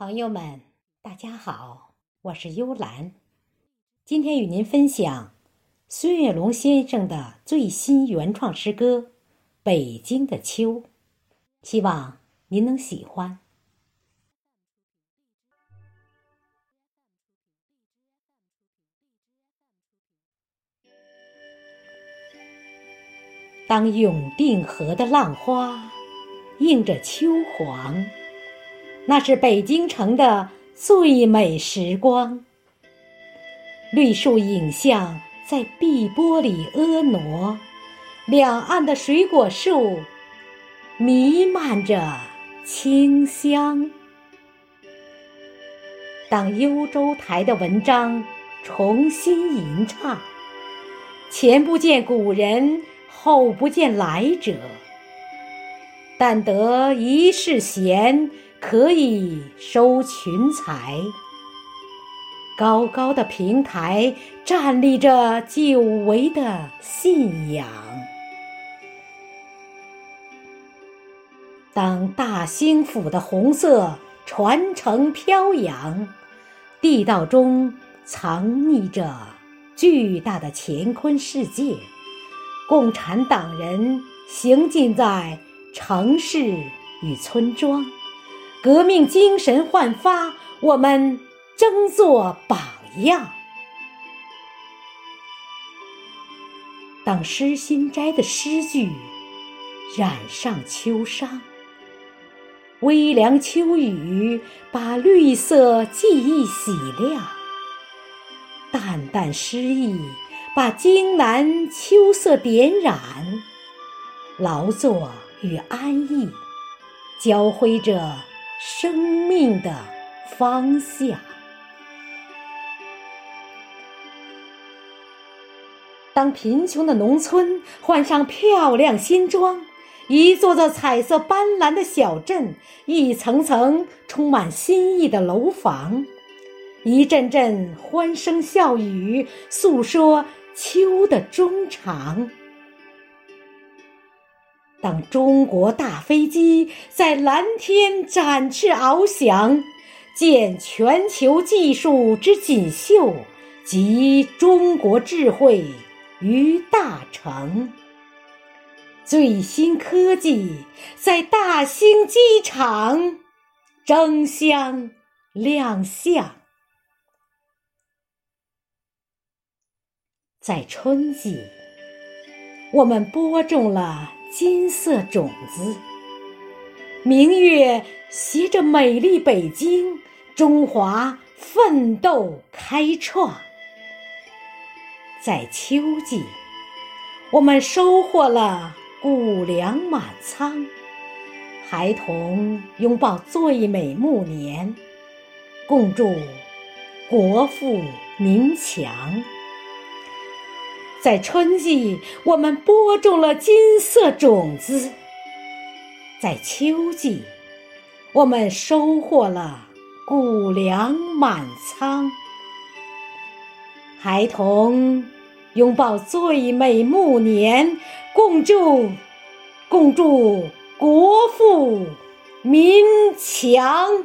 朋友们，大家好，我是幽兰，今天与您分享孙月龙先生的最新原创诗歌《北京的秋》，希望您能喜欢。当永定河的浪花映着秋黄。那是北京城的最美时光，绿树影像在碧波里婀娜，两岸的水果树弥漫着清香。当幽州台的文章重新吟唱，前不见古人，后不见来者，但得一世闲。可以收群才。高高的平台站立着久违的信仰。当大兴府的红色传承飘扬，地道中藏匿着巨大的乾坤世界。共产党人行进在城市与村庄。革命精神焕发，我们争做榜样。当诗心斋的诗句染上秋殇，微凉秋雨把绿色记忆洗亮，淡淡诗意把京南秋色点染，劳作与安逸交辉着。生命的方向。当贫穷的农村换上漂亮新装，一座座彩色斑斓的小镇，一层层充满新意的楼房，一阵阵欢声笑语，诉说秋的衷肠。当中国大飞机在蓝天展翅翱翔，见全球技术之锦绣集中国智慧于大成；最新科技在大兴机场争相亮相，在春季，我们播种了。金色种子，明月携着美丽北京，中华奋斗开创。在秋季，我们收获了谷粮满仓，孩童拥抱最美暮年，共祝国富民强。在春季，我们播种了金色种子；在秋季，我们收获了谷粮满仓。孩童拥抱最美暮年，共祝共祝国富民强。